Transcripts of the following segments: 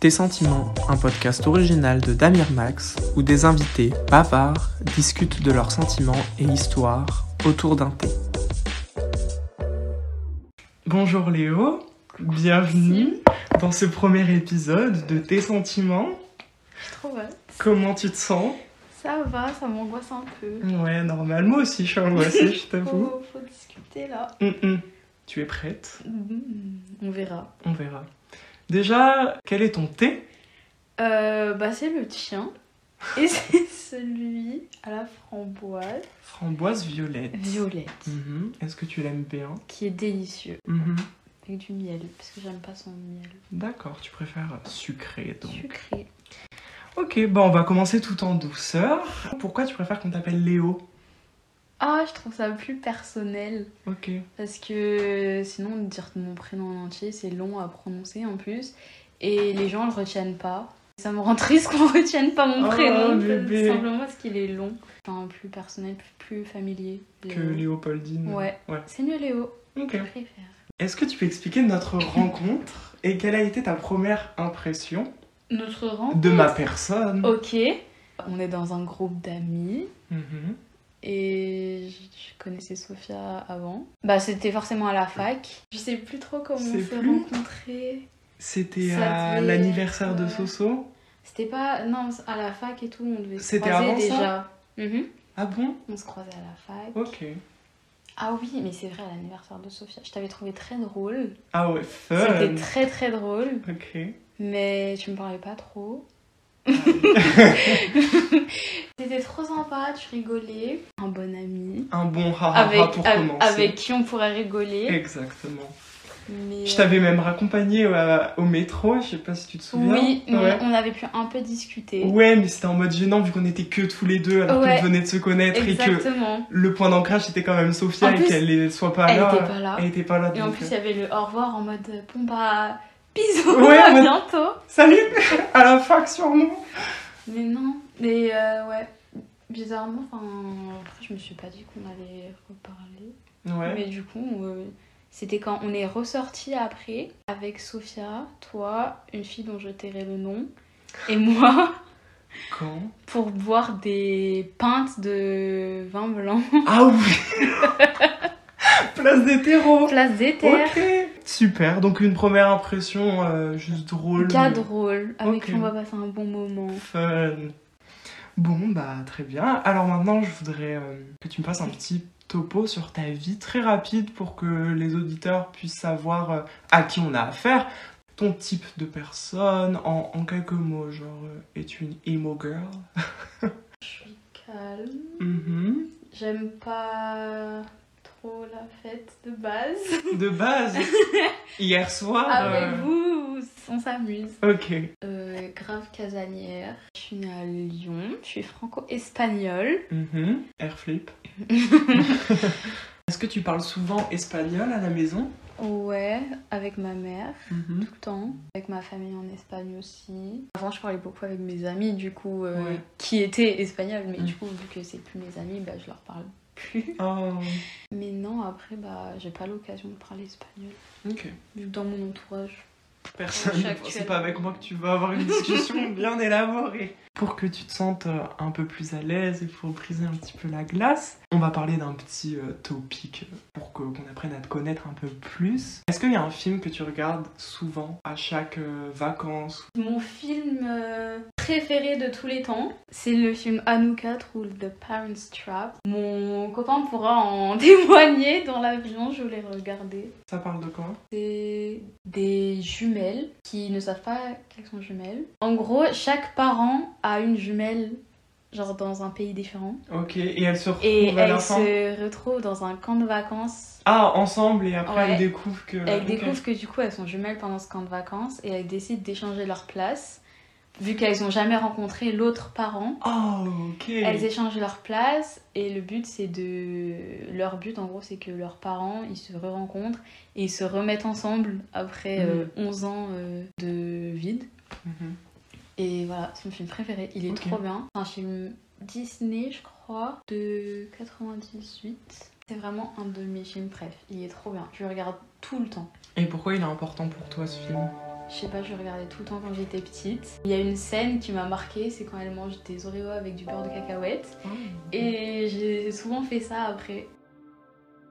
Tes sentiments, un podcast original de Damir Max où des invités bavards discutent de leurs sentiments et histoires autour d'un thé. Bonjour Léo, bienvenue dans ce premier épisode de Tes sentiments. Je suis trop hâte. Comment tu te sens? Ça va, ça m'angoisse un peu. Ouais, normal, moi aussi je suis angoissée, je t'avoue. Faut, faut discuter là. Hum, hum. Tu es prête? Mhm, On verra. On verra. Déjà, quel est ton thé? Euh, bah c'est le tien. Et c'est celui à la framboise Framboise violette. violette. Mhm. Est-ce que tu l'aimes bien? Qui est délicieux. Mhm. Avec du miel. Parce que j'aime pas son miel. D'accord, tu préfères sucré donc. Sucré. Ok, bon, on va commencer tout en douceur. Pourquoi tu préfères qu'on t'appelle Léo? Ah, je trouve ça plus personnel. Ok. Parce que sinon, dire mon prénom en entier, c'est long à prononcer en plus. Et les gens le retiennent pas. Ça me rend triste qu'on retienne pas mon Oh, prénom. bébé. Simplement parce qu'il est long. Enfin, plus personnel, plus, plus familier. Que Léo. Léopoldine. Ouais. Ouais. C'est mieux Léo. Ok. Je préfère. Est-ce que tu peux expliquer notre rencontre et quelle a été ta première impression Notre rencontre. de ma personne? Ok. On est dans un groupe d'amis. Mhm. Et je connaissais Sophia avant. Bah, c'était forcément à la fac. Je sais plus trop comment on s'est rencontrés. C'était à devait- l'anniversaire de. Soso C'était pas. Non, à la fac et tout, on devait se C'était croiser avant ça déjà. Mhm. Ah bon? On se croisait à la fac. Ok. Ah oui, mais c'est vrai, à l'anniversaire de Sophia. Je t'avais trouvé très drôle. Ah ouais, fun C'était très très drôle. Ok. Mais tu me parlais pas trop. C'était trop sympa, tu rigolais. Un bon ami. Un bon haha Avec, pour commencer. avec qui on pourrait rigoler. Exactement. Mais, Je euh, t'avais même raccompagné euh, au métro, je sais pas si tu te souviens. Oui, mais ouais. on avait pu un peu discuter. Ouais, mais c'était en mode gênant vu qu'on était que tous les deux alors Ouais. qu'on venait de se connaître et que Exactement. le point d'ancrage était quand même Sophia et qu'elle soit pas Elle là. était pas là. Elle était pas là. Et en plus, il euh, y avait le au revoir en mode bon bah bisous, Ouais, à mais- bientôt. Salut À la fac sûrement Mais non, mais euh, ouais, bizarrement, enfin, après je me suis pas dit qu'on allait reparler. Ouais. Mais du coup, euh, c'était quand on est ressorti après avec Sophia, toi, une fille dont je tairai le nom, et moi, Quand? pour boire des pintes de vin blanc. Ah oui Place des terreaux Place des terres. Super, donc une première impression euh, juste drôle. Cas drôle, avec Ok. qui on va passer un bon moment. Fun. Bon, bah très bien. Alors maintenant, je voudrais euh, que tu me fasses un petit topo sur ta vie très rapide pour que les auditeurs puissent savoir euh, à qui on a affaire. Ton type de personne, en, en quelques mots, genre, es-tu une emo girl? Je suis calme. Mhm. J'aime pas trop la fête de base. De base, hier soir. Avec euh, vous, on s'amuse. Ok. Euh, grave casanière. Je suis née à Lyon. Je suis franco-espagnole. Mhm. Airflip. Est-ce que tu parles souvent espagnol à la maison? Ouais, avec ma mère Mhm. tout le temps. Avec ma famille en Espagne aussi. Avant, je parlais beaucoup avec mes amis, du coup, euh, Ouais. qui étaient espagnols. Mais Mm. du coup, vu que c'est plus mes amis, bah, je leur parle plus. Oh, Mais non, après, bah, j'ai pas l'occasion de parler espagnol. ok. Vu que dans mon entourage. Personne, c'est pas avec moi que tu vas avoir une discussion bien élaborée. Pour que tu te sentes euh, un peu plus à l'aise et pour briser un petit peu la glace, on va parler d'un petit euh, topic euh, pour qu'on apprenne à te connaître un peu plus. Est-ce qu'il y a un film que tu regardes souvent à chaque euh, vacances? Mon film euh, préféré de tous les temps, c'est le film Anuka ou The Parents Trap. Mon copain pourra en témoigner dans l'avion, je l'ai regardé. Ça parle de quoi? C'est des jumelles qui ne savent pas qu'elles sont jumelles. En gros, chaque parent a une jumelle, genre dans un pays différent. Ok, et elles se retrouvent Et à la elles fin? se retrouvent dans un camp de vacances. Ah, ensemble, et après Ouais. elles découvrent que... Elles découvrent que du coup elles sont jumelles pendant ce camp de vacances et elles décident d'échanger leur place. Vu qu'elles n'ont jamais rencontré l'autre parent, Oh, ok. elles échangent leur place et le but c'est de. Leur but en gros c'est que leurs parents ils se re-rencontrent et ils se remettent ensemble après euh, 11 ans euh, de vide. Mhm. Et voilà, c'est mon film préféré, il est trop bien. C'est un film Disney je crois, de 98. C'est vraiment un de mes films préf, il est trop bien. Je le regarde tout le temps. Et pourquoi il est important pour toi ce film? Je sais pas, je regardais tout le temps quand j'étais petite. Il y a une scène qui m'a marquée, c'est quand elle mange des Oreos avec du beurre de cacahuète. Oh. Et j'ai souvent fait ça après.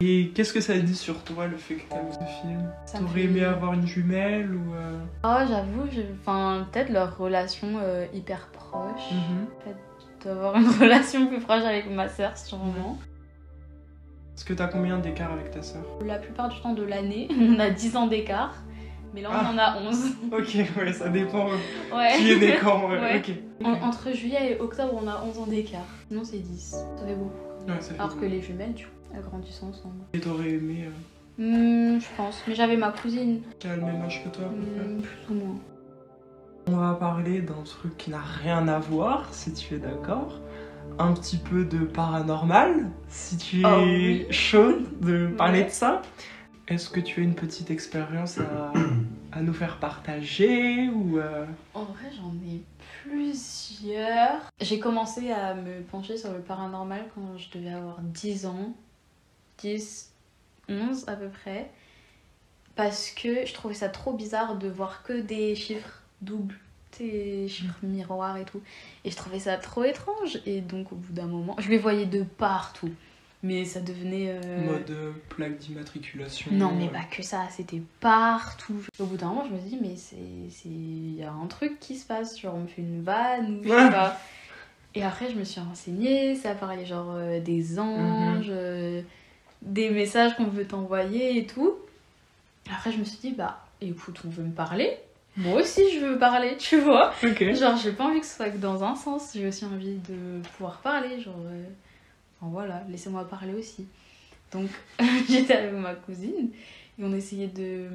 Et qu'est-ce que ça dit sur toi le fait que t'aimes ce film? T'aurais aimé avoir une jumelle ou. euh, Oh, j'avoue, je- enfin, peut-être leur relation euh, hyper proche. mhm. D'avoir une relation plus proche avec ma sœur, sûrement. Est-ce que t'as combien d'écart avec ta sœur? La plupart du temps de l'année, on a 10 ans d'écart. Mais là, on Ah. en a 11. Ok, ouais, ça dépend euh, Ouais. qui est né quand. ouais, Ouais. Ok. En- entre juillet et octobre, on a 11 ans d'écart. Sinon, c'est 10. Ça fait beaucoup. Ouais, ça fait Alors que les jumelles, du coup, elles grandissent ensemble. Et t'aurais aimé euh, Hmm, je pense. Mais j'avais ma cousine. qui a le même âge que toi Hmm, plus ou moins. On va parler d'un truc qui n'a rien à voir, si tu es d'accord. Un petit peu de paranormal, si tu es Oh oui. chaude de parler Ouais. de ça. Est-ce que tu as une petite expérience à, à nous faire partager ou euh, En vrai, j'en ai plusieurs. J'ai commencé à me pencher sur le paranormal quand je devais avoir 10 ans. 10, 11 à peu près. Parce que je trouvais ça trop bizarre de voir que des chiffres doubles. Des chiffres miroirs et tout. Et je trouvais ça trop étrange. Et donc, au bout d'un moment, je les voyais de partout. Mais ça devenait. euh, mode euh, plaque d'immatriculation non, mais euh, pas que ça, c'était partout. Au bout d'un moment, je me suis dit, mais c'est. c'est- Il y a un truc qui se passe, genre on me fait une vanne ou je sais pas. Et après, je me suis renseignée, ça parlait genre euh, des anges, euh, des messages qu'on veut t'envoyer et tout. Après, je me suis dit, bah écoute, on veut me parler. Moi aussi, je veux parler, tu vois. Ok. Genre, j'ai pas envie que ce soit que dans un sens, j'ai aussi envie de pouvoir parler, genre. euh, Enfin voilà, laissez-moi parler aussi. Donc, j'étais avec ma cousine et on essayait de.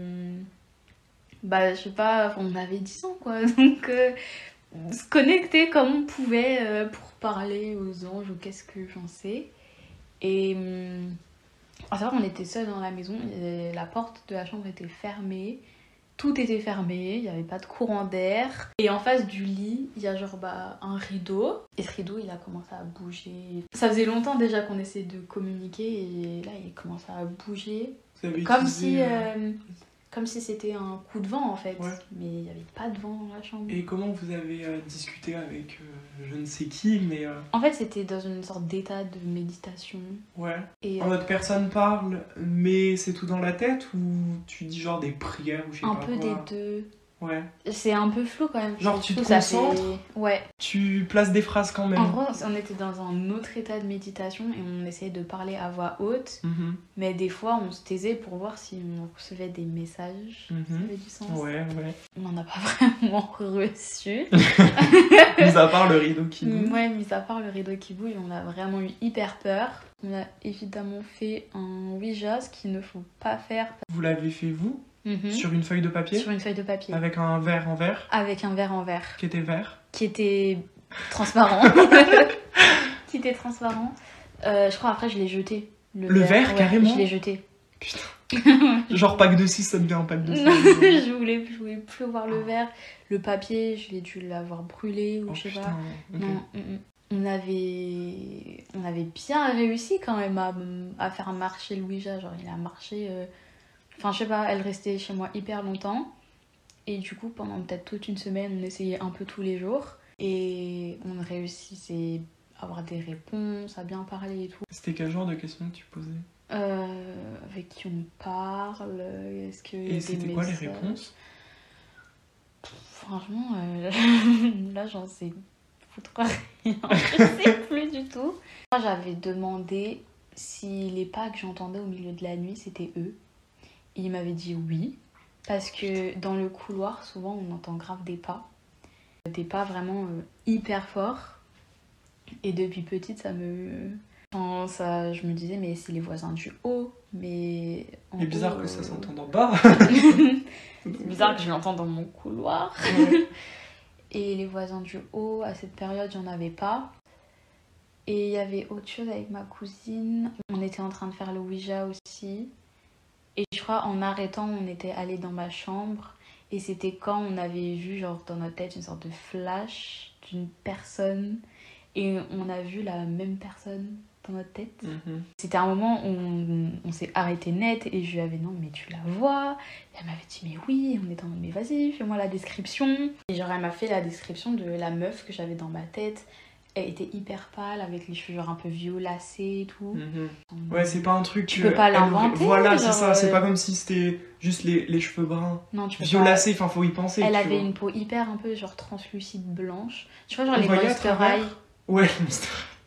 Bah, je sais pas, on avait 10 ans quoi, donc euh, se connecter comme on pouvait euh, pour parler aux anges ou qu'est-ce que j'en sais. Et. hum, à savoir, on était seuls dans la maison, la porte de la chambre était fermée. Tout était fermé, il n'y avait pas de courant d'air. Et en face du lit, il y a genre bah, un rideau. Et ce rideau, il a commencé à bouger. Ça faisait longtemps déjà qu'on essayait de communiquer et là, il commençait à bouger. Comme si, euh, euh, comme si c'était un coup de vent en fait. Ouais. Mais il n'y avait pas de vent dans la chambre. Et comment vous avez euh, discuté avec euh, je ne sais qui, mais euh, En fait, c'était dans une sorte d'état de méditation. ouais. Et mode personne parle, mais c'est tout dans la tête ou tu dis genre des prières ou je sais un pas peu quoi? des deux. Ouais. C'est un peu flou quand même. Genre, tu te fait- concentres Ouais. Tu places des phrases quand même. En gros, on était dans un autre état de méditation et on essayait de parler à voix haute. Mhm. Mais des fois, on se taisait pour voir si on recevait des messages. Ça Mhm. avait du sens. Ouais, ouais. On n'en a pas vraiment reçu. Mis à part le rideau qui bouge. Ouais, mis à part le rideau qui bouge, on a vraiment eu hyper peur. On a évidemment fait un Ouija, ce qu'il ne faut pas faire. Vous l'avez fait vous? Mhm. sur une feuille de papier Sur une feuille de papier. avec un verre en verre Avec un verre en verre. qui était vert. Qui était transparent. qui était transparent. Euh, je crois après, je l'ai jeté. Le verre, ouais, carrément Je l'ai jeté. Putain. Genre pack de 6, ça devient un pack de 6. Non, je voulais, je voulais plus voir le verre. Le papier, je l'ai dû l'avoir brûlé ou Oh je sais putain. pas. ok. Non, mm, mm. on avait, on avait bien réussi quand même à, à faire marcher le Ouija. Genre, il a marché. euh, Enfin, je sais pas, elle restait chez moi hyper longtemps. Et du coup, pendant peut-être toute une semaine, on essayait un peu tous les jours. Et on réussissait à avoir des réponses, à bien parler et tout. C'était quel genre de questions que tu posais Euh, avec qui on parle Est-ce que. Et c'était quoi les réponses Franchement, euh, là j'en sais foutre rien. Je sais plus du tout. Moi j'avais demandé si les pas que j'entendais au milieu de la nuit c'était eux. Il m'avait dit oui. Parce que dans le couloir, souvent on entend grave des pas. Des pas vraiment euh, hyper forts. Et depuis petite, ça me. Enfin, ça, je me disais, mais c'est les voisins du haut. Mais. en C'est bizarre que ça euh, s'entende en bas. c'est bizarre que je l'entende dans mon couloir. Ouais. Et les voisins du haut, à cette période, j'en avais pas. Et il y avait autre chose avec ma cousine. On était en train de faire le Ouija aussi. Et je crois en arrêtant, on était allé dans ma chambre. Et c'était quand on avait vu, genre, dans notre tête, une sorte de flash d'une personne. Et on a vu la même personne dans notre tête. Mhm. C'était un moment où on, on s'est arrêté net et je lui avais non mais tu la vois? Et elle m'avait dit mais oui on est en mode mais vas-y fais-moi la description et genre elle m'a fait la description de la meuf que j'avais dans ma tête elle était hyper pâle avec les cheveux un peu violacés et tout Mhm. Ouais, c'est pas un truc. Tu que peux pas l'inventer, Voilà, c'est ça. C'est euh, pas comme si c'était juste les, les cheveux bruns. non tu peux Violacés, enfin, faut y penser. elle avait vois. une peau hyper un peu genre translucide blanche tu vois genre On les Monster High Ouais,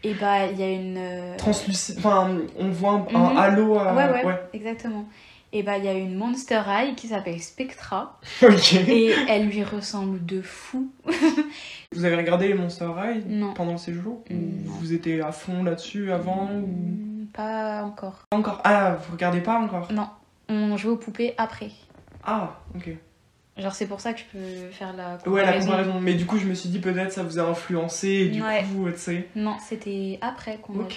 et bah il y a une euh, translucide. Enfin, on voit un, un Mhm. halo à. ouais, ouais exactement et bah il y a une Monster High qui s'appelle Spectra Ok. et elle lui ressemble de fou Vous avez regardé les Monster High non pendant Ou Non. Vous étiez à fond là-dessus avant ou... Mm, Pas encore. Pas encore. Ah, vous regardez pas encore? Non, on joue aux poupées après. Ah, ok. Genre, c'est pour ça que je peux faire la Ouais, la comparaison. comparaison. Mais du coup, je me suis dit peut-être ça vous a influencé et du Ouais. coup, tu sais. Non, c'était après qu'on a.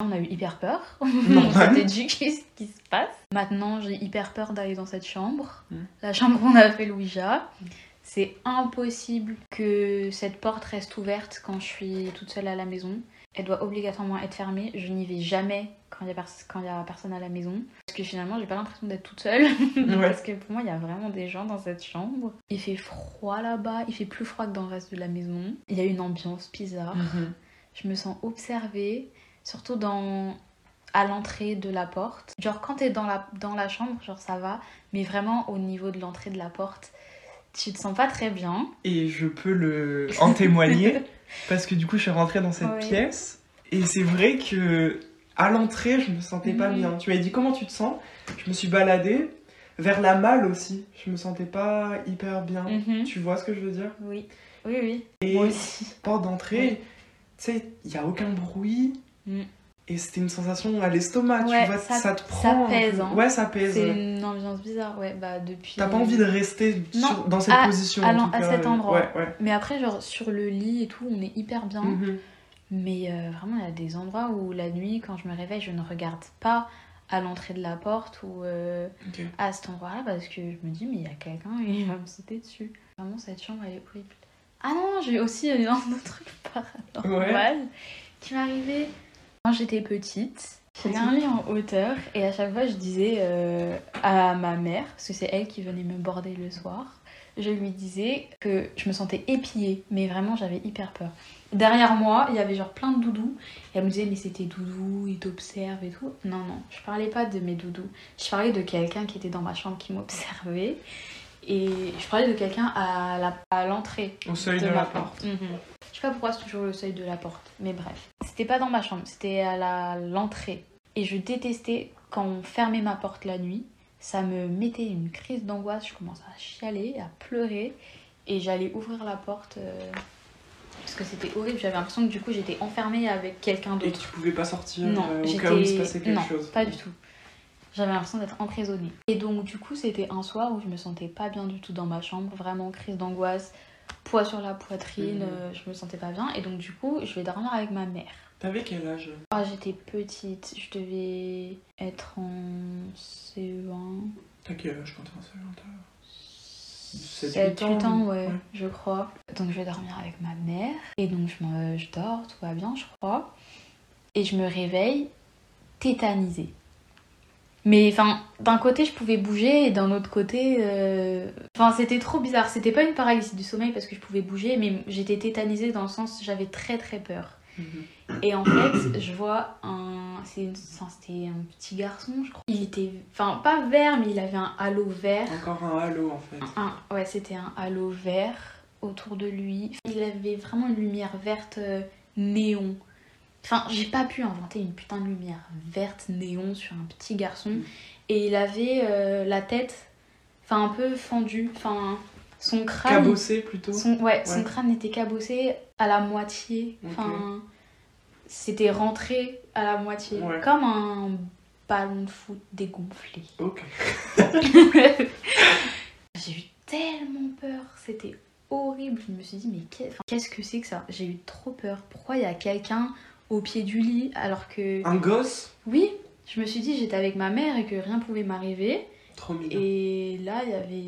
On a eu hyper peur. on s'était dit qu'est-ce qui se passe. Maintenant, j'ai hyper peur d'aller dans cette chambre. Mm. La chambre où on a fait Louisa. C'est impossible que cette porte reste ouverte quand je suis toute seule à la maison. Elle doit obligatoirement être fermée. Je n'y vais jamais quand il y, a personne à la maison. Parce que finalement, j'ai pas l'impression d'être toute seule. Ouais. Parce que pour moi, il y a vraiment des gens dans cette chambre. Il fait froid là-bas. Il fait plus froid que dans le reste de la maison. Il y a une ambiance bizarre. Mhm. Je me sens observée, surtout dans à l'entrée de la porte. Genre quand t'es dans la, dans la chambre, genre ça va, mais vraiment au niveau de l'entrée de la porte, tu te sens pas très bien. Et je peux le en témoigner parce que du coup, je suis rentrée dans cette Ouais. pièce et c'est vrai que à l'entrée, je me sentais pas Mhm. bien. Tu m'avais dit comment tu te sens? Je me suis baladée vers la malle aussi. Je me sentais pas hyper bien. Mhm. Tu vois ce que je veux dire? Oui, oui, oui. Et Moi aussi. porte d'entrée, tu sais, il y a aucun bruit. Mm. Et c'était une sensation à l'estomac, Ouais, tu vois, ça- ça, te ça prend. un pèse, hein. Ouais, ça pèse. C'est ouais. une ambiance bizarre, ouais, bah depuis. T'as pas envie de rester sur- dans cette à- position. à en l'en- tout à cas, cet euh, endroit. Ouais, ouais. Mais après, genre sur le lit et tout, on est hyper bien. Mhm. Mais euh, vraiment, il y a des endroits où la nuit, quand je me réveille, je ne regarde pas à l'entrée de la porte ou euh, à cet endroit-là parce que je me dis, mais il y a quelqu'un et il va me sauter dessus. Vraiment, cette chambre, elle est horrible. Ah non, j'ai aussi un autre truc paranormal qui m'est arrivé quand j'étais petite. J'avais un lit en hauteur et à chaque fois, je disais euh, à ma mère, parce que c'est elle qui venait me border le soir, je lui disais que je me sentais épiée, mais vraiment, j'avais hyper peur. Derrière moi, il y avait genre plein de doudous. Et elle me disait, mais c'était doudou, il t'observe et tout. Non, non, je parlais pas de mes doudous. Je parlais de quelqu'un qui était dans ma chambre qui m'observait. Et je parlais de quelqu'un à l'entrée Au seuil de, de, ma la porte. porte. Mhm. Je sais pas pourquoi c'est toujours le seuil de la porte, mais bref. C'était pas dans ma chambre, c'était à la- l'entrée. Et je détestais quand on fermait ma porte la nuit. Ça me mettait une crise d'angoisse, je commençais à chialer, à pleurer. Et j'allais ouvrir la porte euh, parce que c'était horrible. J'avais l'impression que du coup j'étais enfermée avec quelqu'un Et d'autre. tu pouvais pas sortir Non, euh, au cas où il se passait quelque non, chose. pas du tout. J'avais l'impression d'être emprisonnée. Et donc, du coup, c'était un soir où je me sentais pas bien du tout dans ma chambre, vraiment crise d'angoisse, poids sur la poitrine, Mhm. euh, je me sentais pas bien. Et donc, du coup, je vais dormir avec ma mère. T'avais quel âge? Ah, j'étais petite, je devais être en CE1. T'as quel âge quand t'es en secondaire 7, 7, 8 ans, ouais, ouais. je crois. Donc, je vais dormir avec ma mère. Et donc, je, me- je dors, tout va bien, je crois. Et je me réveille tétanisée. Mais enfin, d'un côté, je pouvais bouger et d'un autre côté. euh, Enfin, c'était trop bizarre. C'était pas une paralysie du sommeil parce que je pouvais bouger, mais j'étais tétanisée dans le sens j'avais très très peur. Mhm. Et en fait, je vois un. c'est une- enfin, C'était un petit garçon, je crois. Il était. Enfin, pas vert, mais il avait un halo vert. Encore un halo en fait. Un, ouais, c'était un halo vert autour de lui. Il avait vraiment une lumière verte euh, néon. Enfin, j'ai pas pu inventer une putain de lumière verte néon sur un petit garçon. Mm. Et il avait euh, la tête, enfin un peu fendue. Enfin, son crâne. Cabossé plutôt Son, ouais, son crâne était cabossé à la moitié. Enfin, c'était rentré à la moitié. Ouais. Comme un ballon de foot dégonflé. Ok. J'ai eu tellement peur, c'était horrible. Je me suis dit, mais qu'est-ce que c'est que ça? J'ai eu trop peur. Pourquoi il y a quelqu'un au pied du lit alors que. Un gosse Oui, je me suis dit, j'étais avec ma mère et que rien pouvait m'arriver. Trop mignon. Et là, il y avait,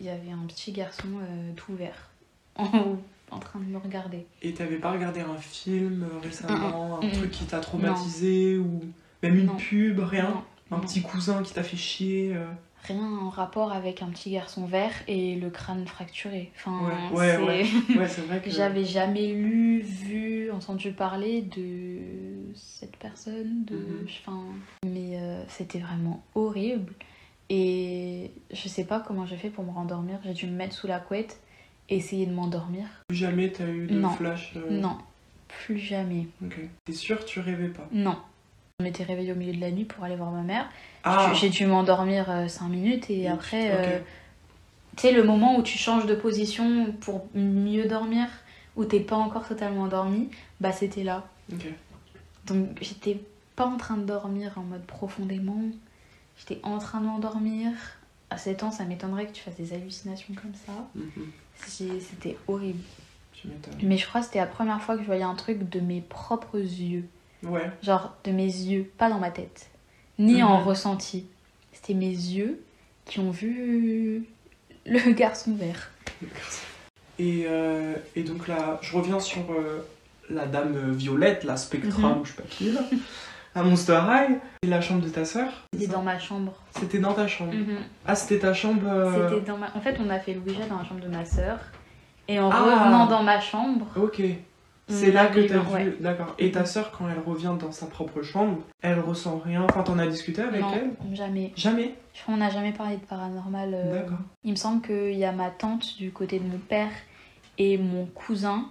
il y avait un petit garçon euh, tout vert en haut en train de me regarder. Et t'avais pas regardé un film euh, récemment, un Mm, mm. truc qui t'a traumatisé ou même une Non. pub, rien Non, Un petit cousin qui t'a fait chier euh, Rien en rapport avec un petit garçon vert et le crâne fracturé. Enfin, Ouais, ouais, c'est- ouais. Ouais, c'est vrai que. J'avais jamais lu, vu, entendu parler de cette personne, de, enfin, mais euh, c'était vraiment horrible. Et je sais pas comment j'ai fait pour me rendormir. J'ai dû me mettre sous la couette, et essayer de m'endormir. Plus jamais t'as eu de Non. flash euh, Non, plus jamais. Ok. T'es sûr tu rêvais pas? Non. Je m'étais réveillée au milieu de la nuit pour aller voir ma mère. Ah J'ai dû m'endormir 5 minutes et après, euh, tu sais, le moment où tu changes de position pour mieux dormir, où t'es pas encore totalement endormi, bah c'était là. Donc j'étais pas en train de dormir en mode profondément, j'étais en train de m'endormir. À 7 ans, ça m'étonnerait que tu fasses des hallucinations comme ça. Mhm. C'était horrible. Mais je crois que c'était la première fois que je voyais un truc de mes propres yeux. Ouais. Genre de mes yeux, pas dans ma tête, ni en Mhm. ressenti. C'était mes yeux qui ont vu le garçon vert. Et, euh, et donc là, je reviens sur euh, la dame euh, violette, la Spectra, ou je sais pas qui, là, à Monster High. Et la chambre de ta sœur C'était dans ma chambre. C'était dans ta chambre. Mhm. Ah, c'était ta chambre. euh, C'était dans ma... En fait, on a fait le Ouija dans la chambre de ma sœur. Et en Ah. revenant dans ma chambre, Ok. On C'est là que avait t'as vu. ouais. D'accord. Et ta sœur, quand elle revient dans sa propre chambre, elle ressent rien? Enfin, t'en as discuté avec non, elle? jamais. Jamais? Je crois qu'on n'a jamais parlé de paranormal. euh, D'accord. Il me semble qu'il y a ma tante du côté de mon père et mon cousin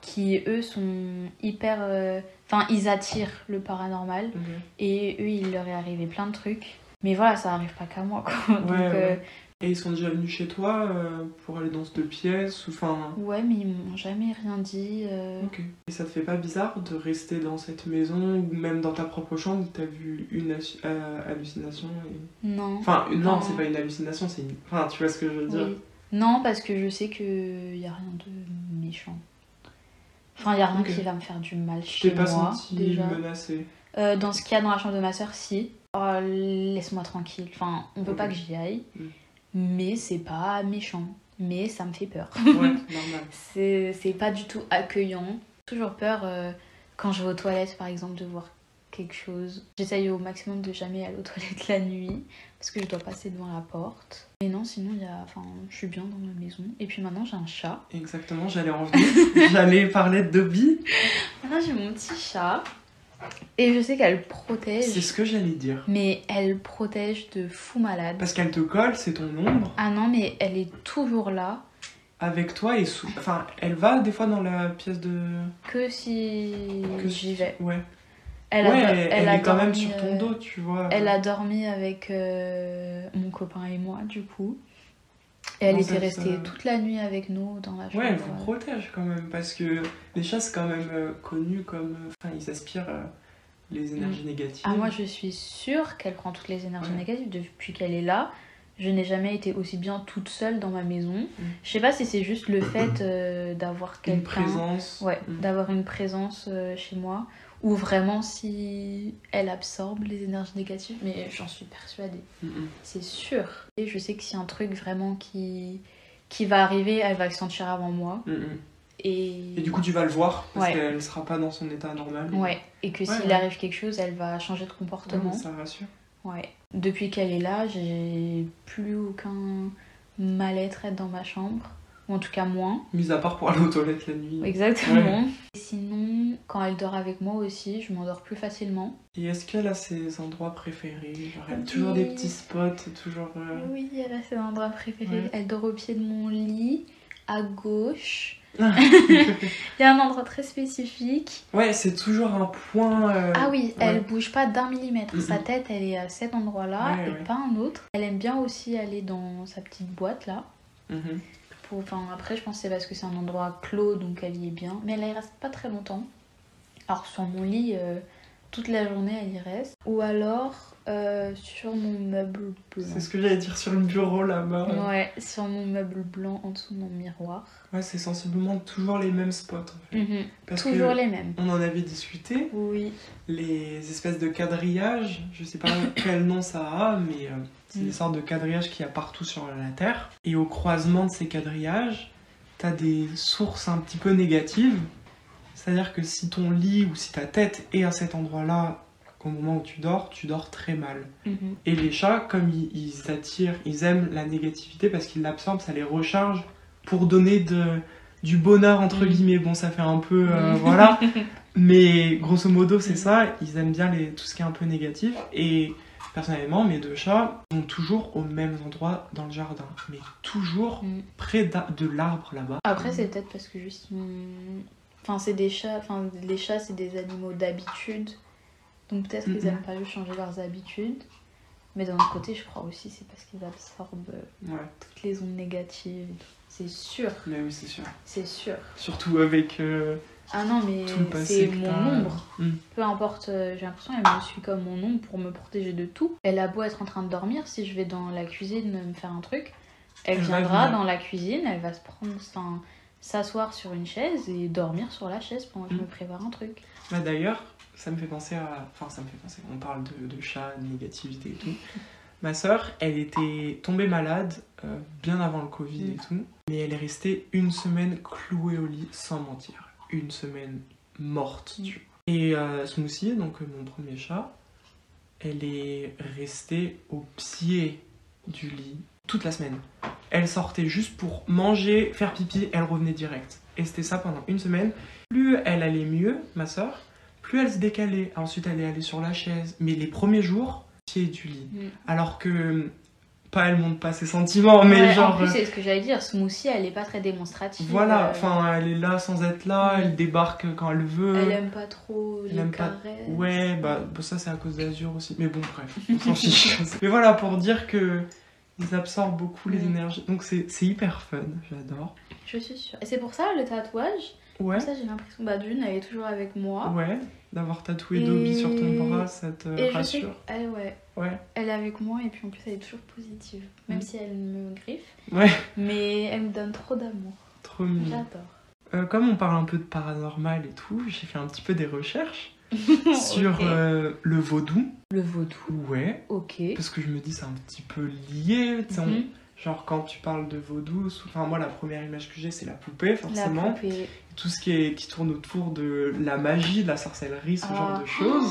qui, eux, sont hyper... euh, Enfin, ils attirent le paranormal. Et eux, il leur est arrivé plein de trucs. Mais voilà, ça arrive pas qu'à moi, quoi. Donc, Ouais, euh. Et ils sont déjà venus chez toi euh, pour aller dans cette pièce ou enfin. ouais, mais ils m'ont jamais rien dit. euh. Ok. Et ça te fait pas bizarre de rester dans cette maison ou même dans ta propre chambre où t'as vu une euh, hallucination et... Non. Enfin, une- non, Non. c'est pas une hallucination, c'est une. Enfin, tu vois ce que je veux dire Oui. Non, parce que je sais qu'il y a rien de méchant. Enfin, il y a rien qui va me faire du mal chez t'ai pas moi, senti déjà. menacée. Dans ce qu'il y a dans la chambre de ma soeur, si. Oh, Laisse-moi tranquille. Enfin, on veut pas que j'y aille. Mm. Mais c'est pas méchant. Mais ça me fait peur. Ouais, normal. C'est c'est pas du tout accueillant. Toujours peur euh, quand je vais aux toilettes, par exemple, de voir quelque chose. J'essaye au maximum de jamais aller aux toilettes la nuit parce que je dois passer devant la porte. Mais non, sinon, il y a... enfin, je suis bien dans ma maison. Et puis maintenant, j'ai un chat. Exactement, j'allais en venir. j'allais parler de Dobby. Maintenant, j'ai mon petit chat. Et je sais qu'elle C'est protège. ce que j'allais dire. Mais elle protège de fou malade. Parce qu'elle te colle, c'est ton ombre, Ah non, mais elle est toujours là. avec toi et sous. Enfin, elle va des fois dans la pièce de. Que si que j'y vais. Ouais. Elle, ouais, a, elle, elle a est quand même dormi, sur ton euh, dos, tu vois. Elle a dormi avec euh, mon copain et moi, du coup. Et elle était restée euh, toute la nuit avec nous dans la chambre. Ouais, elle vous protège quand même, parce que les chats, c'est quand même euh, connu comme. euh, Enfin, ils aspirent euh, les énergies négatives. Ah, moi, je suis sûre qu'elle prend toutes les énergies Ouais. négatives depuis qu'elle est là. Je n'ai jamais été aussi bien toute seule dans ma maison. Mm. Je sais pas si c'est juste le fait euh, d'avoir Une quelqu'un. présence. Ouais, Mm. d'avoir une présence euh, chez moi. Ou vraiment si elle absorbe les énergies négatives. Mais j'en suis persuadée. C'est sûr. Et je sais que si un truc vraiment qui, qui va arriver, elle va le sentir avant moi. Et, Et du coup, tu vas le voir, parce Ouais. qu'elle sera pas dans son état normal. ouais. Et que s'il ouais. arrive quelque chose, elle va changer de comportement. ça rassure. Ouais. Depuis qu'elle est là, j'ai plus aucun mal-être à être dans ma chambre. Ou en tout cas moins. Mis à part pour aller aux toilettes la nuit. Exactement. Et sinon, quand elle dort avec moi aussi, je m'endors plus facilement. Et est-ce qu'elle a ses endroits préférés? Genre, elle a Oui. toujours des petits spots, toujours. euh, Oui, elle a ses endroits préférés. Ouais. Elle dort au pied de mon lit, à gauche. Il y a un endroit très spécifique. ouais, c'est toujours un point. euh, Ah oui, ouais. elle bouge pas d'un millimètre. Sa tête, elle est à cet endroit-là Ouais, et pas un autre. Elle aime bien aussi aller dans sa petite boîte là. mhm. Pour... Enfin, après, je pense que c'est parce que c'est un endroit clos, donc elle y est bien. Mais elle y reste pas très longtemps. Alors, sur mon lit, euh, toute la journée, elle y reste. Ou alors, euh, sur mon meuble blanc. C'est ce que j'allais dire sur le bureau là-bas. Ouais, sur mon meuble blanc en dessous de mon miroir. Ouais, c'est sensiblement toujours les mêmes spots en fait. Mhm. Parce Toujours que les mêmes. on en avait discuté, Oui. les espèces de quadrillages, je sais pas quel nom ça a, mais euh, c'est Mm. des sortes de quadrillages qu'il y a partout sur la Terre. Et au croisement de ces quadrillages, t'as des sources un petit peu négatives. C'est-à-dire que si ton lit ou si ta tête est à cet endroit-là, au moment où tu dors, tu dors très mal. Mhm. Et les chats, comme ils, ils attirent, ils aiment la négativité parce qu'ils l'absorbent, ça les recharge pour donner de, du bonheur, entre Mm. guillemets. Bon, ça fait un peu. euh, Mm. voilà. Mais grosso modo, c'est ça. Ils aiment bien les, tout ce qui est un peu négatif. Et personnellement, mes deux chats sont toujours au même endroit dans le jardin. Mais toujours Mm. près de l'arbre là-bas. Après, c'est peut-être parce que juste. Enfin, c'est des chats. Enfin, les chats, c'est des animaux d'habitude. Donc peut-être qu'ils Mhm. aiment pas juste changer leurs habitudes. Mais d'un autre côté, je crois aussi, c'est parce qu'ils absorbent euh, Ouais, toutes les ondes négatives. C'est sûr, mais oui, c'est sûr. c'est sûr. Surtout avec. euh, Ah non, mais c'est mon ombre. Mm. Peu importe, euh, j'ai l'impression qu'elle me suit comme mon ombre pour me protéger de tout. Elle a beau être en train de dormir, si je vais dans la cuisine me faire un truc, elle, viendra dans la cuisine, elle va se prendre, enfin, s'asseoir sur une chaise et dormir sur la chaise pendant que je Mm. me prépare un truc. Bah d'ailleurs, ça me fait penser à. Enfin, ça me fait penser. On parle de, de chat, de négativité et tout. Ma sœur, elle était tombée malade euh, bien avant le Covid et Mm. tout. Mais elle est restée une semaine clouée au lit sans mentir. Une semaine morte, Mm. tu vois. Et euh, Smoothie, donc euh, mon premier chat, elle est restée au pied du lit toute la semaine. Elle sortait juste pour manger, faire pipi, elle revenait direct. Et c'était ça pendant une semaine. Plus elle allait mieux, ma soeur, plus elle se décalait. Ensuite, elle est allée sur la chaise. Mais les premiers jours, pied du lit. Mm. Alors que, pas elle montre pas ses sentiments, mais Ouais, genre. En plus, euh, c'est ce que j'allais dire, Smoothie, elle est pas très démonstrative. voilà, euh, enfin, elle est là sans être là, Mm. elle débarque quand elle veut. Elle aime pas trop Elle les aime pas-. Ouais, bah, bah, ça c'est à cause d'Azur aussi. Mais bon, bref, on s'en fiche. Mais voilà, pour dire que ils absorbent beaucoup les Mm. énergies. Donc c'est hyper fun, j'adore. Je suis sûre. Et c'est pour ça, le tatouage, Ouais, ça j'ai l'impression, bah d'une, elle est toujours avec moi. ouais, d'avoir tatoué Et- Dobby sur ton bras, ça te Et je sais rassure. qu'elle, ouais, Ouais, elle est avec moi et puis en plus elle est toujours positive. Même Mm. si elle me griffe. ouais, Mais elle me donne trop d'amour. trop mignon. J'adore. Euh, comme on parle un peu de paranormal et tout, j'ai fait un petit peu des recherches sur euh, le vaudou. Le vaudou. Ouais, Ok. parce que je me dis c'est un petit peu lié. on- Mhm. Genre quand tu parles de vaudou, enfin moi la première image que j'ai c'est la poupée La forcément. poupée. Tout ce qui, est, qui tourne autour de la magie, de la sorcellerie, ce genre Ah. de choses.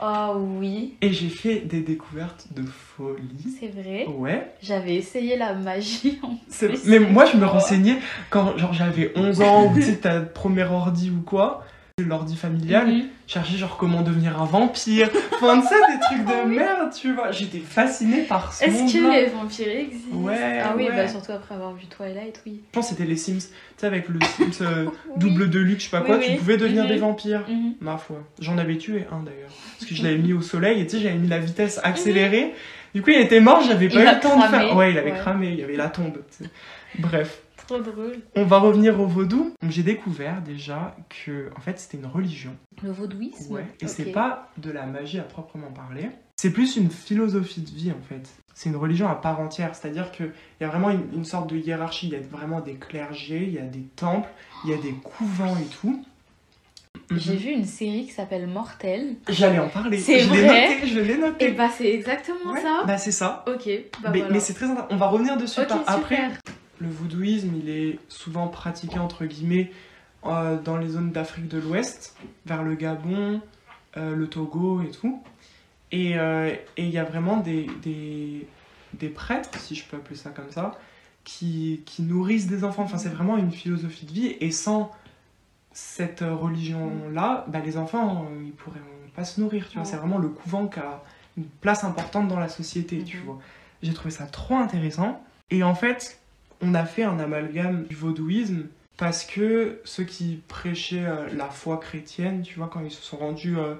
Oh oui, Et j'ai fait des découvertes de folie. c'est vrai. Ouais. J'avais essayé la magie en plus. Mais moi je me Oh. renseignais quand genre j'avais 11 ans ou tu sais ta première ordi ou quoi, l'ordi familial, Mhm. chercher genre comment devenir un vampire. Enfin, tu sais, des trucs de Ah merde, tu vois. J'étais fascinée par ce Est-ce que les vampires existent? Ouais, Ah oui, ouais. bah surtout après avoir vu Twilight, oui. Je pense que c'était les Sims. Tu sais, avec le Sims euh, double de luxe, je sais pas Oui, quoi, oui. tu pouvais devenir Mhm. des vampires. Mhm. Ma foi. J'en avais tué un d'ailleurs. Parce que je l'avais mis au soleil et tu sais, j'avais mis la vitesse accélérée. Du coup, il était mort, j'avais pas eu le temps de faire. Ouais, il avait Ouais. cramé, il y avait la tombe. Bref. Trop drôle. On va revenir au vaudou. J'ai découvert déjà que, en fait, c'était une religion. Le vaudouisme Ouais. Et c'est pas de la magie à proprement parler. C'est plus une philosophie de vie, en fait. C'est une religion à part entière. C'est-à-dire qu'il y a vraiment une, une sorte de hiérarchie. Il y a vraiment des clergés, il y a des temples, il y a des couvents et tout. J'ai Mhm. vu une série qui s'appelle Mortel. J'allais en parler. C'est je l'ai vrai noté, je l'ai Et noté. bah c'est exactement Ouais, ça. Bah c'est ça. Ok, bah mais voilà. mais c'est très intéressant. On va revenir dessus Ok, par- super. après. Le voodooisme, il est souvent pratiqué entre guillemets euh, dans les zones d'Afrique de l'Ouest, vers le Gabon, euh, le Togo et tout. Et euh, et il y a vraiment des, des, des prêtres, si je peux appeler ça comme ça, qui, qui nourrissent des enfants. Enfin, c'est vraiment une philosophie de vie. Et sans cette religion-là, bah, les enfants, ils pourraient pas se nourrir. Tu vois, c'est vraiment le couvent qui a une place importante dans la société. Tu Mhm. vois. J'ai trouvé ça trop intéressant. Et en fait, on a fait un amalgame du vaudouisme parce que ceux qui prêchaient euh, la foi chrétienne, tu vois, quand ils se sont rendus euh,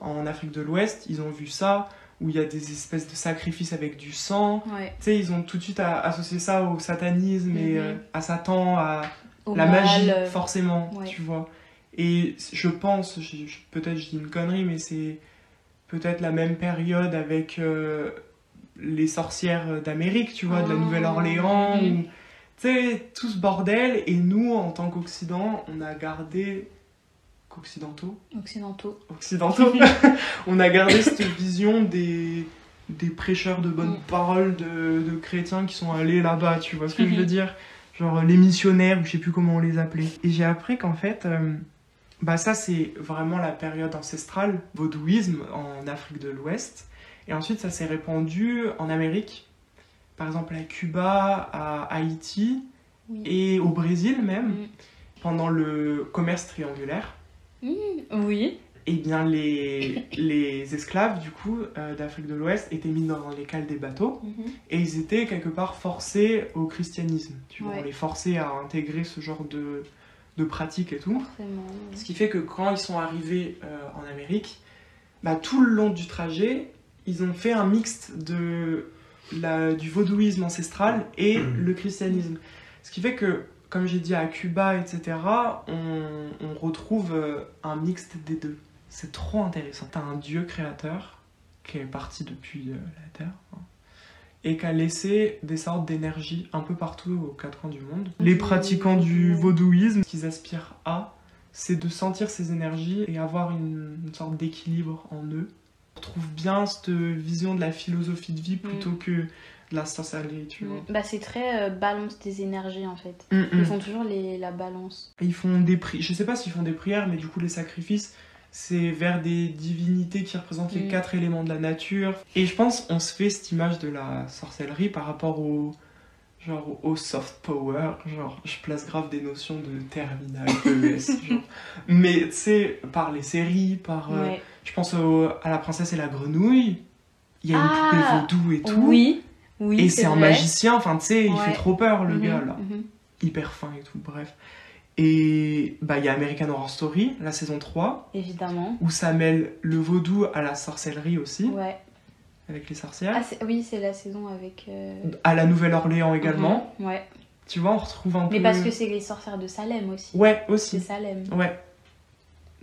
en Afrique de l'Ouest, ils ont vu ça, où il y a des espèces de sacrifices avec du sang. Ouais. Tu sais, ils ont tout de suite associé ça au satanisme et Mhm. euh, à Satan, à Au la mal, magie, forcément, ouais. tu vois. Et je pense, peut-être je dis une connerie, mais c'est peut-être la même période avec les sorcières d'Amérique, tu vois, de la Ah, Nouvelle-Orléans, ou tu sais, tout ce bordel. Et nous, en tant qu'Occident, on a gardé. qu'Occidentaux Occidentaux. Occidentaux On a gardé cette vision des, des prêcheurs de bonnes Mm. paroles de, de chrétiens qui sont allés là-bas, tu vois ce que je veux Mhm. dire? Genre les missionnaires, ou je sais plus comment on les appelait. Et j'ai appris qu'en fait, euh, bah ça c'est vraiment la période ancestrale, vaudouisme en Afrique de l'Ouest. Et ensuite ça s'est répandu en Amérique, par exemple à Cuba, à Haïti Oui. et au Brésil même, Mm. pendant le commerce triangulaire. Oui. Et bien les, les esclaves du coup euh, d'Afrique de l'Ouest étaient mis dans les cales des bateaux Mhm. et ils étaient quelque part forcés au christianisme. Tu vois, Ouais. on les forçait à intégrer ce genre de, de pratiques et tout. Forcément. Ce qui fait que quand ils sont arrivés euh, en Amérique, bah, tout le long du trajet, ils ont fait un mixte de la, du vaudouisme ancestral et le christianisme. Ce qui fait que, comme j'ai dit à Cuba, etc., on, on retrouve euh, un mixte des deux. C'est trop intéressant. T'as un dieu créateur qui est parti depuis euh, la Terre hein, et qui a laissé des sortes d'énergie un peu partout aux quatre coins du monde. Les pratiquants du vaudouisme, ce qu'ils aspirent à, c'est de sentir ces énergies et avoir une, une sorte d'équilibre en eux. Retrouve bien cette vision de la philosophie de vie plutôt que de la sorcellerie, tu vois. Bah, c'est très euh, balance des énergies en fait. Mm, mm. Ils font toujours les, la balance. Ils font des pri- je sais pas s'ils font des prières, mais du coup les sacrifices, c'est vers des divinités qui représentent les Mm. quatre éléments de la nature. Et je pense on se fait cette image de la sorcellerie par rapport au genre au soft power, genre je place grave des notions de terminal ES, genre. Mais tu sais par les séries, par euh, Ouais. je pense au- à la princesse et la grenouille. Il y a une Ah, poupée vaudou et tout. Oui. Oui. et c'est un magicien, enfin tu sais, il fait trop peur le Mhm, gars là mhm. hyper fin et tout, bref. Et bah il y a American Horror Story, la saison 3, Évidemment. où ça mêle le vaudou à la sorcellerie aussi, Ouais. Avec les sorcières. Ah, c'est- oui, c'est la saison avec. euh, À la Nouvelle-Orléans également. mhm, Ouais. Tu vois, on retrouve un peu... Mais parce que c'est les sorcières de Salem aussi. Ouais, C'est aussi. Salem. Ouais.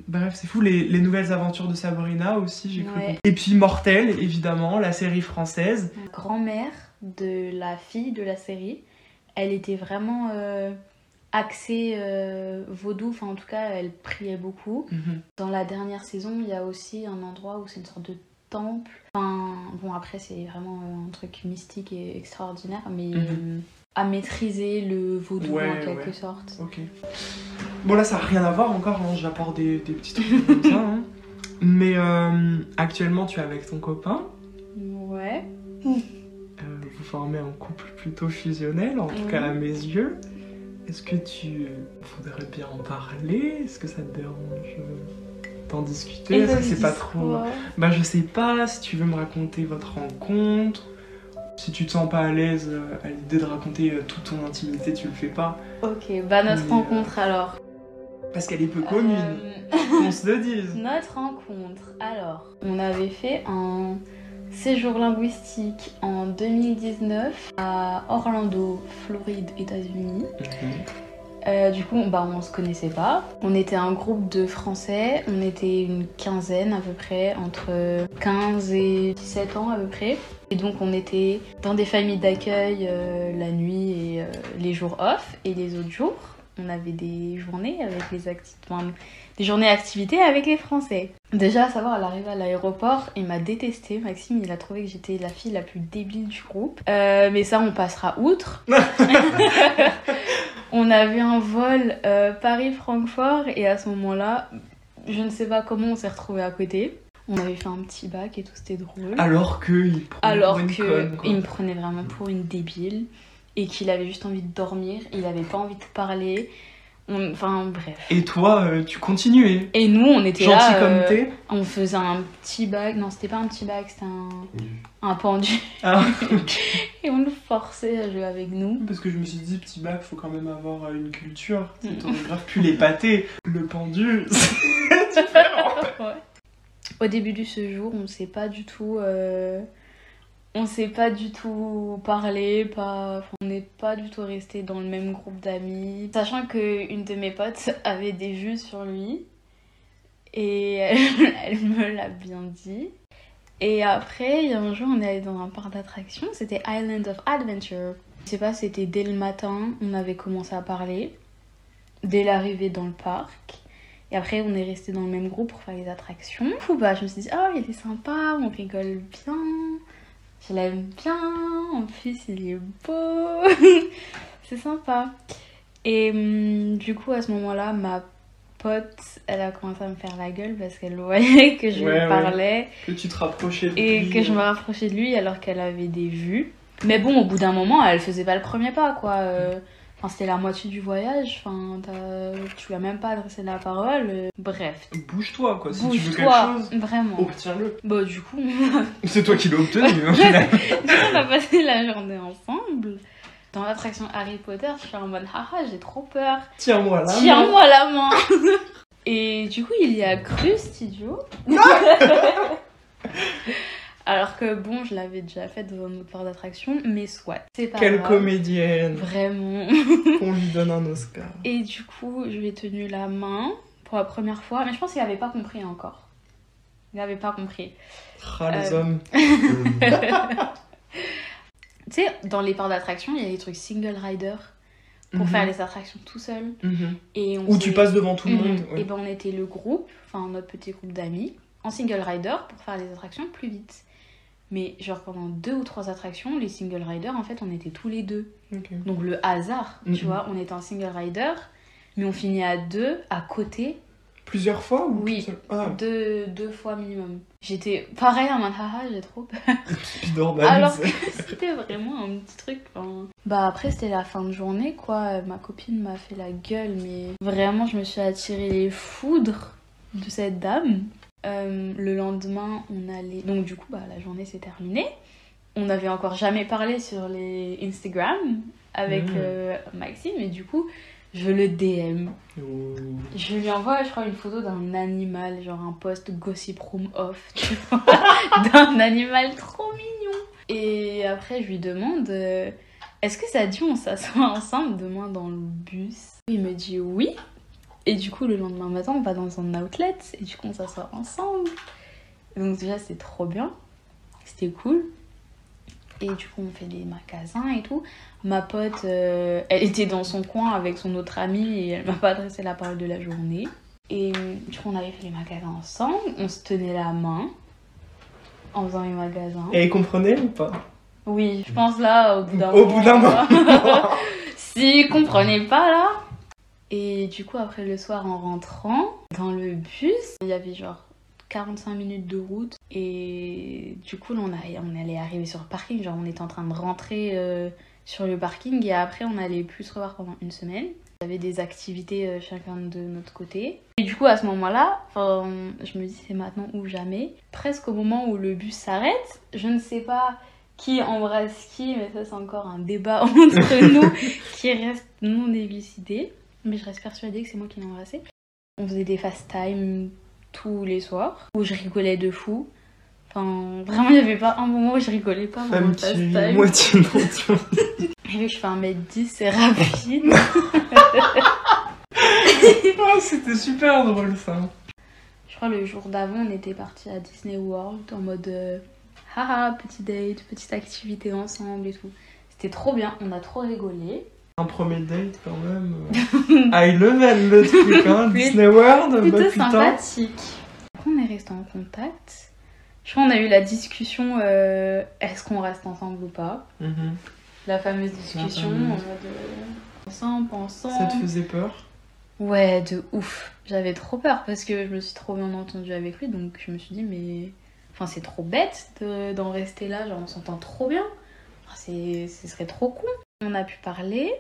Bref, c'est fou, les, les nouvelles aventures de Sabrina aussi, j'ai cru. Ouais. Et puis Mortel, évidemment, la série française. Grand-mère de la fille de la série, elle était vraiment euh, axée euh, vaudou. Enfin, en tout cas, elle priait beaucoup. Mhm. Dans la dernière saison, il y a aussi un endroit où c'est une sorte de temple. Enfin, bon, après, c'est vraiment un truc mystique et extraordinaire, mais Mhm. euh, à maîtriser le vaudou Ouais, en quelque ouais. sorte. Ok. Bon là ça n'a rien à voir encore, hein, j'apporte des, des petits trucs comme ça. hein. Mais euh, actuellement tu es avec ton copain. Ouais. Euh, vous formez un couple plutôt fusionnel, en tout cas à mes yeux. Est-ce que tu voudrais bien en parler? Est-ce que ça te dérange? Discuter Est-ce que c'est pas trop Bah je sais pas si tu veux me raconter votre rencontre. Si tu te sens pas à l'aise euh, à l'idée de raconter euh, toute ton intimité, tu le fais pas. Ok, bah notre Mais, euh, rencontre alors. Parce qu'elle est peu commune, Euh, qu'on se le dise. Notre rencontre. Alors, on avait fait un séjour linguistique en 2019 à Orlando, Floride, États-Unis. Euh, du coup, on- bah, on se connaissait pas. On était un groupe de Français. On était une quinzaine à peu près, entre 15 et 17 ans à peu près. Et donc, on était dans des familles d'accueil euh, la nuit et euh, les jours off. Et les autres jours, on avait des journées avec les enfin, des journées activités avec les Français. Déjà, à savoir, à l'arrivée à l'aéroport, il m'a détesté. Maxime, il a trouvé que j'étais la fille la plus débile du groupe. Euh, mais ça, on passera outre. on avait un vol euh, Paris-Francfort et à ce moment-là, je ne sais pas comment on s'est retrouvés à côté. On avait fait un petit bac et tout, c'était drôle. Alors que Alors conne, il me prenait vraiment pour une débile et qu'il avait juste envie de dormir, il avait pas envie de parler. On- Enfin bref. Et toi, euh, tu continuais. Et nous, on était Gentil là, comme euh, t'es. on faisait un petit bac. Non, c'était pas un petit bac, c'était un, un pendu. Ah, ok. Et on le forçait à jouer avec nous. Parce que je me suis dit, petit bac, faut quand même avoir euh, une culture. Mm. T'aurais grave pu l'épater. Le pendu, c'est différent. Ouais. Au début du séjour, on s'est pas du tout. euh, On s'est pas du tout parlé, pas... on n'est pas du tout resté dans le même groupe d'amis. Sachant que une de mes potes avait des vues sur lui. Et elle, elle me l'a bien dit. Et après, il y a un jour, on est allé dans un parc d'attractions, c'était Island of Adventure. Je sais pas, c'était dès le matin, on avait commencé à parler. Dès l'arrivée dans le parc. Et après, on est resté dans le même groupe pour faire les attractions. Du bah, je me suis dit, oh, il est sympa, on rigole bien. Je l'aime bien. En plus, il est beau. c'est sympa. Et hum, du coup, à ce moment-là, ma pote, elle a commencé à me faire la gueule parce qu'elle voyait que je Ouais, lui ouais. parlais Que tu te rapprochais de et lui. que je me rapprochais de lui alors qu'elle avait des vues. Mais bon, au bout d'un moment, elle faisait pas le premier pas, quoi. Euh, Enfin, c'était la moitié du voyage. Enfin, t'as- tu lui as même pas adressé la parole. Euh, Bref, Bouge-toi, quoi. Si tu veux quelque bouge-toi, chose, vraiment. obtiens-le. Bon, du coup, C'est toi qui l'as obtenu, on a passé la journée ensemble. Dans l'attraction Harry Potter, je suis en mode haha, j'ai trop peur. Tiens-moi là. Tiens-moi la main Et du coup, il y a cru, cet idiot. Alors que bon, je l'avais déjà fait dans un autre parc d'attraction, mais soit. C'est pas Quelle grave. comédienne. Vraiment. On lui donne un Oscar. Et du coup, je lui ai tenu la main pour la première fois, mais je pense qu'il avait pas compris encore. Il avait pas compris. Ah, les Euh. hommes. Tu sais, dans les parcs d'attraction, il y a des trucs single rider pour Mhm. faire les attractions tout seul. Mhm. Et on Où tu passes devant tout le Mhm. monde. Et ouais. ben on était le groupe, enfin notre petit groupe d'amis, en single rider pour faire les attractions plus vite. Mais genre pendant deux ou trois attractions, les single riders, en fait, on était tous les deux. Donc le hasard, tu vois, on était en single rider, mais on finit à deux, à côté, Plusieurs fois ou Oui. Ah, deux, deux fois minimum. J'étais pareil en mode haha, j'ai trop peur. Alors que c'était vraiment un petit truc. Bah après c'était la fin de journée quoi. Ma copine m'a fait la gueule mais vraiment je me suis attiré les foudres de cette dame. Euh, le lendemain on allait donc du coup bah la journée s'est terminée. On n'avait encore jamais parlé sur les Instagram avec Mhm. euh, Maxime et du coup je le DM. Je lui envoie, je crois, une photo d'un animal, genre un post gossip room off, tu vois, d'un animal trop mignon. Et après, je lui demande, euh, est-ce que ça dit on s'assoit ensemble demain dans le bus? Il me dit oui. Et du coup, le lendemain matin, on va dans un outlet et du coup, on s'assoit ensemble. Donc déjà, c'est trop bien. C'était cool. Et du coup, on fait des magasins et tout. Ma pote, euh, elle était dans son coin avec son autre amie et elle m'a pas adressé la parole de la journée. Et du coup, on avait fait les magasins ensemble. On se tenait la main en faisant les magasins. Et il comprenait ou pas? Oui, je pense là, au bout d'un Au bout d'un moment. si, comprenez pas là. Et du coup, après le soir, en rentrant dans le bus, il y avait genre 45 minutes de route. Et du coup, là, on, a, on allait arriver sur le parking. Genre, on était en train de rentrer euh, sur le parking. Et après, on allait plus se revoir pendant une semaine. On avait des activités euh, chacun de notre côté. Et du coup, à ce moment-là, je me dis c'est maintenant ou jamais. Presque au moment où le bus s'arrête, je ne sais pas qui embrasse qui, mais ça c'est encore un débat entre nous qui reste non élucidé. Mais je reste persuadée que c'est moi qui l'ai embrassé. On faisait des fast time tous les soirs où je rigolais de fou. Enfin, vraiment, il n'y avait pas un moment où je rigolais pas Femme fast time. moitié vois. Et vu que je fais 1m10, c'est rapide. Ah, c'était super drôle ça. Je crois le jour d'avant, on était parti à Disney World en mode euh, haha, petit date, petite activité ensemble et tout. C'était trop bien, on a trop rigolé. Un premier date quand même. High level le truc, hein. Disney World, bah Plutôt putain. sympathique. On est resté en contact? Je crois qu'on a eu la discussion euh, est-ce qu'on reste ensemble ou pas? Mhm. La fameuse discussion en mode euh, ensemble, ensemble. Ça te faisait peur? Ouais, de ouf. J'avais trop peur parce que je me suis trop bien entendue avec lui, donc je me suis dit, mais. Enfin, c'est trop bête de- d'en rester là, genre on s'entend trop bien. Enfin, c'est- ce serait trop con. On a pu parler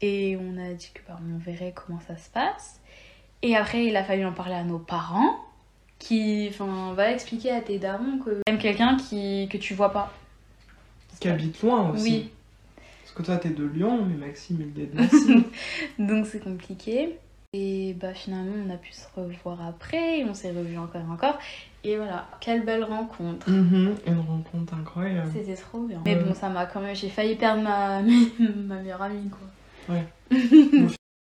et on a dit que bah, on verrait comment ça se passe. Et après, il a fallu en parler à nos parents qui. Enfin, va expliquer à tes darons que même quelqu'un qui, que tu vois pas. Qui habite loin aussi. Oui, Parce que toi t'es de Lyon, mais Maxime il est de Nancy. Donc c'est compliqué. Et bah finalement on a pu se revoir après, et on s'est revus encore et encore. Et voilà, quelle belle rencontre. Mhm, Une rencontre incroyable. C'était trop bien. Mais Ouais. bon, ça m'a quand même... J'ai failli perdre ma, ma meilleure amie quoi.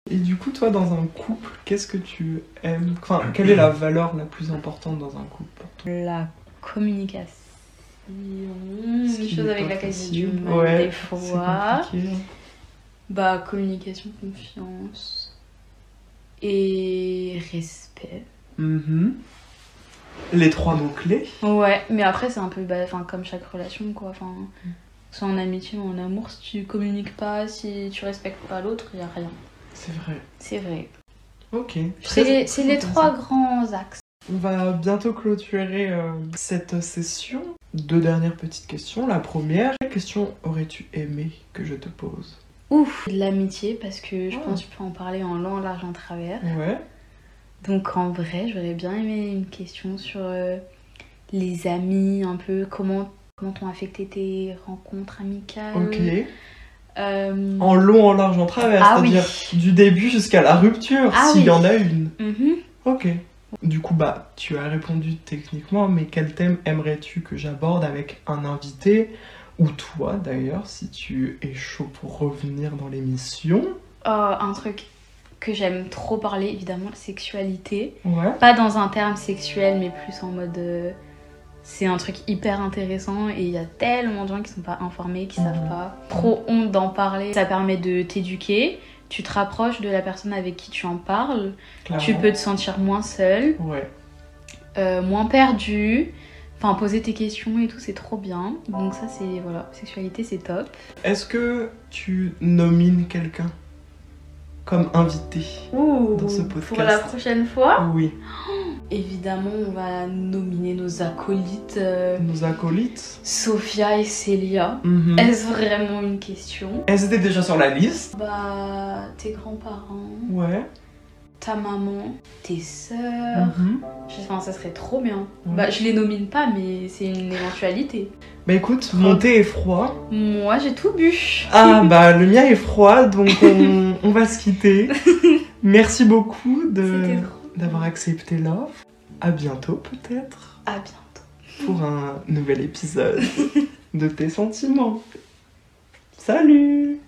Et du coup, toi, dans un couple, qu'est-ce que tu aimes? Enfin, quelle est la valeur la plus importante dans un couple pour toi? La communication. Ce Une qui chose avec laquelle j'ai du mal Ouais, des fois. Bah communication, confiance. Et respect. Mhm. Les trois mots-clés. Ouais, mais après c'est un peu bah, comme chaque relation quoi. Enfin, ce soit en amitié ou en amour, si tu communiques pas, si tu respectes pas l'autre, il y a rien. C'est vrai. C'est vrai. Ok. C'est les, trois grands axes. On va bientôt clôturer euh, cette session. Deux dernières petites questions. La première, quelle question aurais-tu aimé que je te pose? Ouf, de l'amitié, parce que je Ouais. pense que tu peux en parler en long, large, en travers. Ouais. Donc en vrai, j'aurais bien aimé une question sur euh, les amis, un peu comment comment t'ont affecté tes rencontres amicales. Ok. Euh, En long, en large, en travers, Ah oui. c'est-à-dire du début jusqu'à la rupture, Ah s'il y en a une. mhm. Ok. Du coup, bah, tu as répondu techniquement, mais quel thème aimerais-tu que j'aborde avec un invité ou toi d'ailleurs, si tu es chaud pour revenir dans l'émission? Oh, un truc que j'aime trop parler, évidemment, la sexualité. Ouais. Pas dans un terme sexuel, mais plus en mode. euh, c'est un truc hyper intéressant et il y a tellement de gens qui sont pas informés, qui savent pas. Trop honte d'en parler. Ça permet de t'éduquer. Tu te rapproches de la personne avec qui tu en parles. Clairement. Tu peux te sentir moins seul, Ouais. euh, moins perdu. Enfin, poser tes questions et tout, c'est trop bien. Donc, ça, c'est. Voilà, sexualité, c'est top. Est-ce que tu nomines quelqu'un? Comme invité Ouh, Dans ce Pour podcast. la prochaine fois, Oui. évidemment, on va nominer nos acolytes euh, Nos acolytes Sophia et Célia. Mhm. Est-ce vraiment une question? Elles étaient déjà sur la liste Bah, tes grands-parents, Ouais. Ta maman, tes sœurs. Mhm. Je- Enfin, ça serait trop bien. Ouais. Bah, je les nomine pas, mais c'est une éventualité. Bah écoute, mon thé est froid. Moi, j'ai tout bu. Ah bah le mien est froid, donc on, on va se quitter. Merci beaucoup d'avoir accepté l'offre. À bientôt peut-être À bientôt. pour un nouvel épisode de tes sentiments. Salut